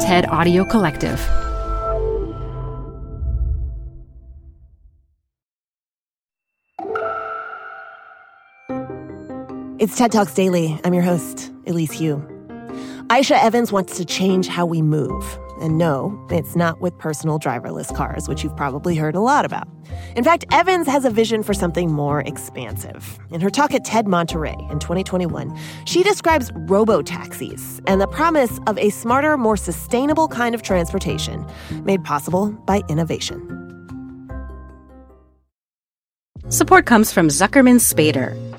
TED Audio Collective. It's TED Talks Daily. I'm your host, Elise Hu. Aicha Evans wants to change how we move. And no, it's not with personal driverless cars, which you've probably heard a lot about. In fact, Evans has a vision for something more expansive. In her talk at TED Monterey in 2021, she describes robo taxis and the promise of a smarter, more sustainable kind of transportation made possible by innovation. Support comes from Zuckerman Spader.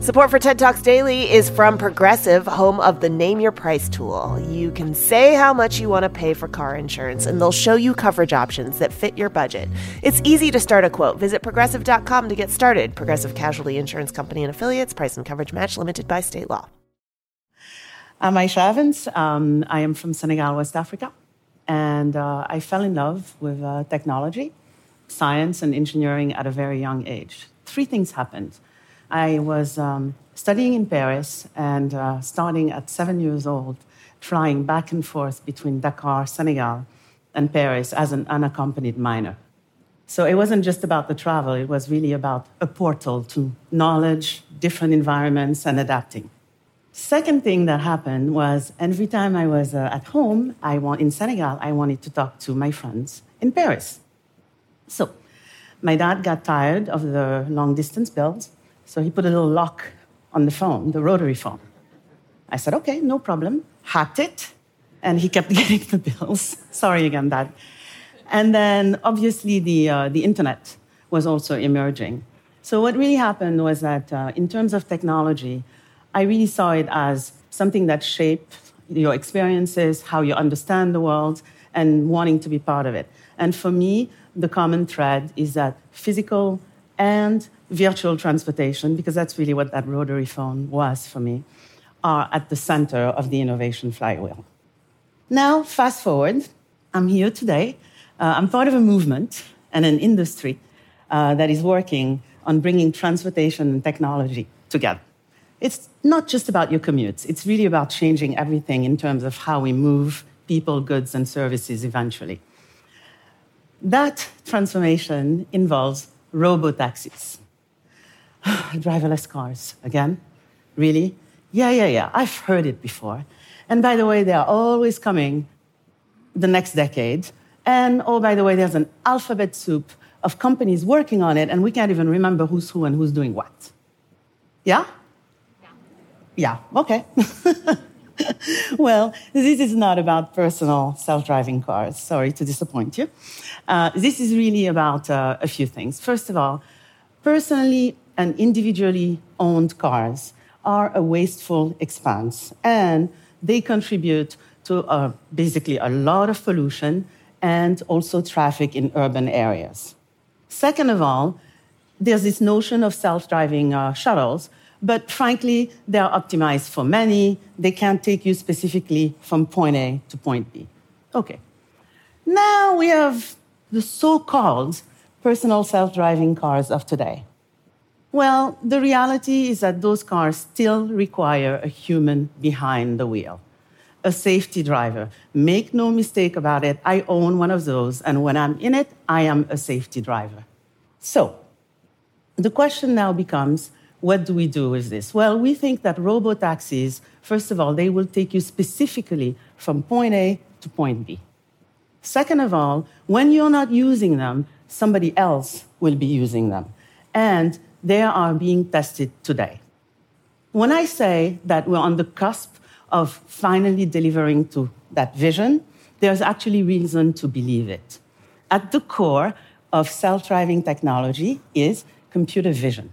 Support for TED Talks Daily is from Progressive, home of the Name Your Price tool. You can say how much you want to pay for car insurance, and they'll show you coverage options that fit your budget. It's easy to start a quote. Visit progressive.com to get started. Progressive Casualty Insurance Company and Affiliates, price and coverage match limited by state law. I'm Aicha Evans. Um, I am from Senegal, West Africa. And uh, I fell in love with uh, technology, science, and engineering at a very young age. Three things happened. I was um, studying in Paris and uh, starting at seven years old, flying back and forth between Dakar, Senegal, and Paris as an unaccompanied minor. So it wasn't just about the travel, it was really about a portal to knowledge, different environments, and adapting. Second thing that happened was every time I was uh, at home, I in Senegal, I wanted to talk to my friends in Paris. So my dad got tired of the long distance bills so he put a little lock on the phone, the rotary phone. I said, okay, no problem. Hacked it, and he kept getting the bills. Sorry again, Dad. And then obviously the, uh, the internet was also emerging. So what really happened was that uh, in terms of technology, I really saw it as something that shaped your experiences, how you understand the world, and wanting to be part of it. And for me, the common thread is that physical and virtual transportation, because that's really what that rotary phone was for me, are at the center of the innovation flywheel. Now, fast forward, I'm here today. Uh, I'm part of a movement and an industry uh, that is working on bringing transportation and technology together. It's not just about your commutes, it's really about changing everything in terms of how we move people, goods, and services eventually. That transformation involves robo taxis. driverless cars again? Really? Yeah, yeah, yeah. I've heard it before. And by the way, they are always coming the next decade. And oh, by the way, there's an alphabet soup of companies working on it, and we can't even remember who's who and who's doing what. Yeah? Yeah, yeah. okay. well, this is not about personal self driving cars. Sorry to disappoint you. Uh, this is really about uh, a few things. First of all, personally, and individually owned cars are a wasteful expense, and they contribute to uh, basically a lot of pollution and also traffic in urban areas. Second of all, there's this notion of self driving uh, shuttles, but frankly, they're optimized for many. They can't take you specifically from point A to point B. Okay. Now we have the so called personal self driving cars of today. Well, the reality is that those cars still require a human behind the wheel, a safety driver. Make no mistake about it, I own one of those, and when I'm in it, I am a safety driver. So, the question now becomes what do we do with this? Well, we think that robo taxis, first of all, they will take you specifically from point A to point B. Second of all, when you're not using them, somebody else will be using them. And they are being tested today. When I say that we're on the cusp of finally delivering to that vision, there's actually reason to believe it. At the core of self driving technology is computer vision.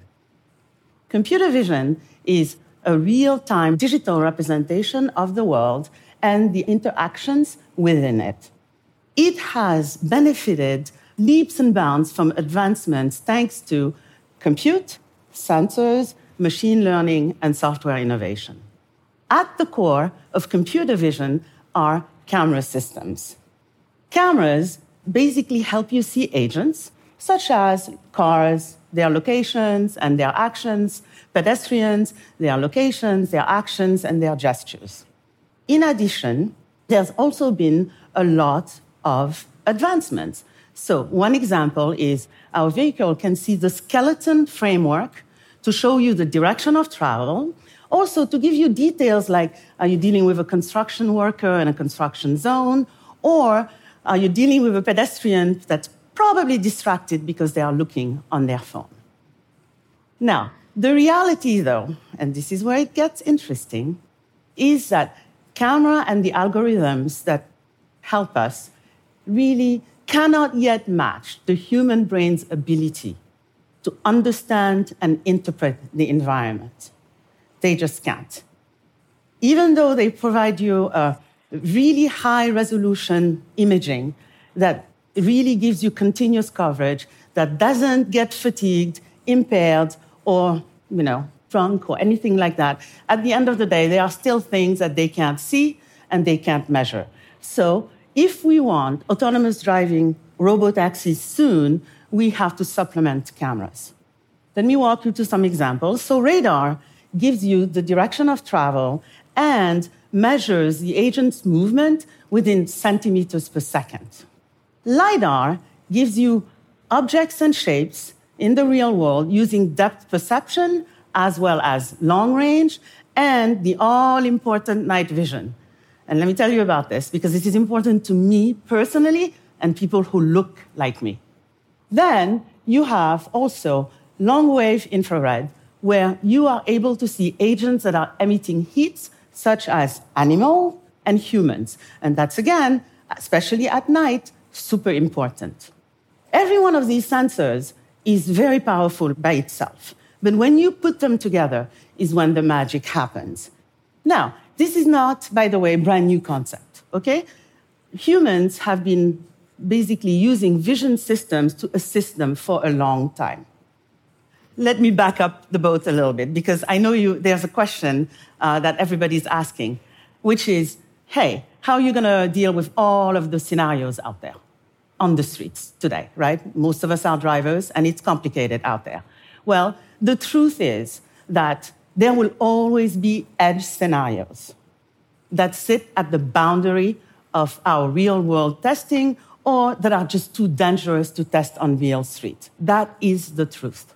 Computer vision is a real time digital representation of the world and the interactions within it. It has benefited leaps and bounds from advancements thanks to compute, sensors, machine learning, and software innovation. At the core of computer vision are camera systems. Cameras basically help you see agents, such as cars, their locations and their actions, pedestrians, their locations, their actions, and their gestures. In addition, there's also been a lot of advancements. So, one example is our vehicle can see the skeleton framework to show you the direction of travel, also to give you details like are you dealing with a construction worker in a construction zone, or are you dealing with a pedestrian that's probably distracted because they are looking on their phone? Now, the reality, though, and this is where it gets interesting, is that camera and the algorithms that help us really cannot yet match the human brain's ability to understand and interpret the environment. They just can't. Even though they provide you a really high resolution imaging that really gives you continuous coverage, that doesn't get fatigued, impaired, or, you know, drunk or anything like that, at the end of the day, there are still things that they can't see and they can't measure. So if we want autonomous driving robot robotaxis soon, we have to supplement cameras. Let me walk you through some examples. So, radar gives you the direction of travel and measures the agent's movement within centimeters per second. LiDAR gives you objects and shapes in the real world using depth perception as well as long range and the all important night vision. And let me tell you about this because it is important to me personally and people who look like me. Then you have also long wave infrared, where you are able to see agents that are emitting heat, such as animal and humans. And that's again, especially at night, super important. Every one of these sensors is very powerful by itself. But when you put them together is when the magic happens. Now, this is not, by the way, a brand new concept, okay? Humans have been basically using vision systems to assist them for a long time. Let me back up the boat a little bit because I know you, there's a question uh, that everybody's asking, which is hey, how are you going to deal with all of the scenarios out there on the streets today, right? Most of us are drivers and it's complicated out there. Well, the truth is that there will always be edge scenarios that sit at the boundary of our real world testing or that are just too dangerous to test on real street. That is the truth.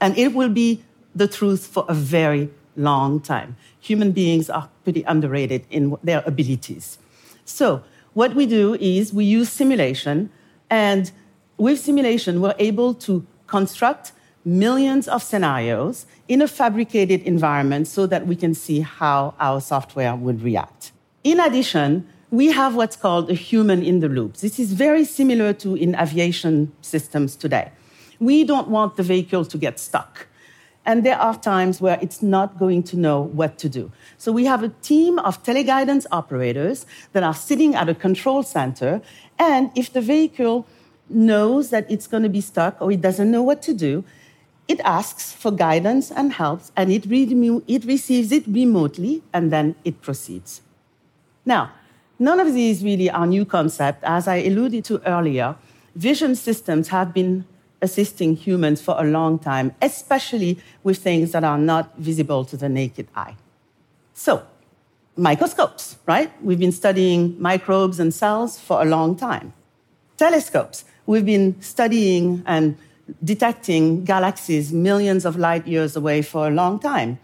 And it will be the truth for a very long time. Human beings are pretty underrated in their abilities. So, what we do is we use simulation, and with simulation, we're able to construct millions of scenarios in a fabricated environment so that we can see how our software would react. In addition, we have what's called a human in the loop. This is very similar to in aviation systems today. We don't want the vehicle to get stuck. And there are times where it's not going to know what to do. So we have a team of teleguidance operators that are sitting at a control center. And if the vehicle knows that it's going to be stuck or it doesn't know what to do, it asks for guidance and help, and it, re- it receives it remotely, and then it proceeds. Now, none of these really are new concepts. As I alluded to earlier, vision systems have been assisting humans for a long time, especially with things that are not visible to the naked eye. So, microscopes, right? We've been studying microbes and cells for a long time. Telescopes, we've been studying and detecting galaxies millions of light years away for a long time.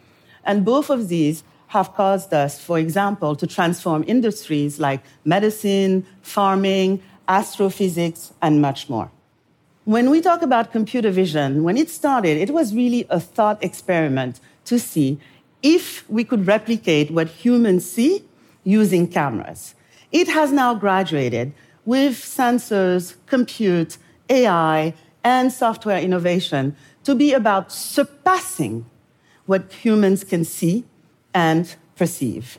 And both of these have caused us, for example, to transform industries like medicine, farming, astrophysics, and much more. when we talk about computer vision, when it started, it was really a thought experiment to see if we could replicate what humans see using cameras. It has now graduated with sensors, compute, AI, and software innovation to be about surpassing what humans can see and perceive.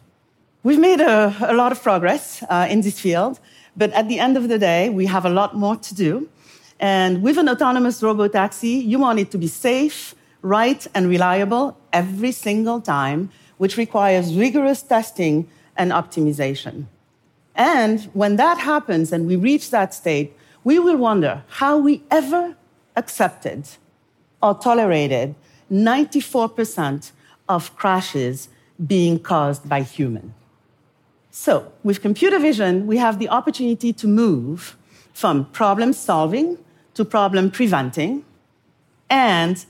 We've made a, a lot of progress uh, in this field, but at the end of the day, we have a lot more to do. And with an autonomous robot taxi, you want it to be safe, right, and reliable every single time, which requires rigorous testing and optimization. And when that happens and we reach that state, we will wonder how we ever accepted or tolerated 94% of crashes being caused by human. So, with computer vision, we have the opportunity to move from problem solving to problem preventing. And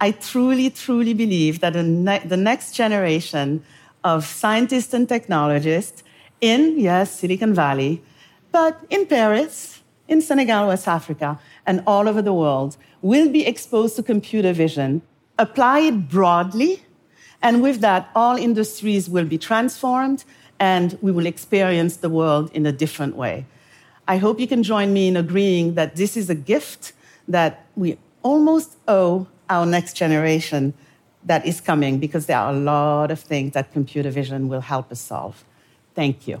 I truly, truly believe that the, ne- the next generation of scientists and technologists in, yes, Silicon Valley, but in Paris, in Senegal, West Africa, and all over the world will be exposed to computer vision, apply it broadly, and with that, all industries will be transformed and we will experience the world in a different way. I hope you can join me in agreeing that this is a gift that we almost owe our next generation that is coming because there are a lot of things that computer vision will help us solve. Thank you.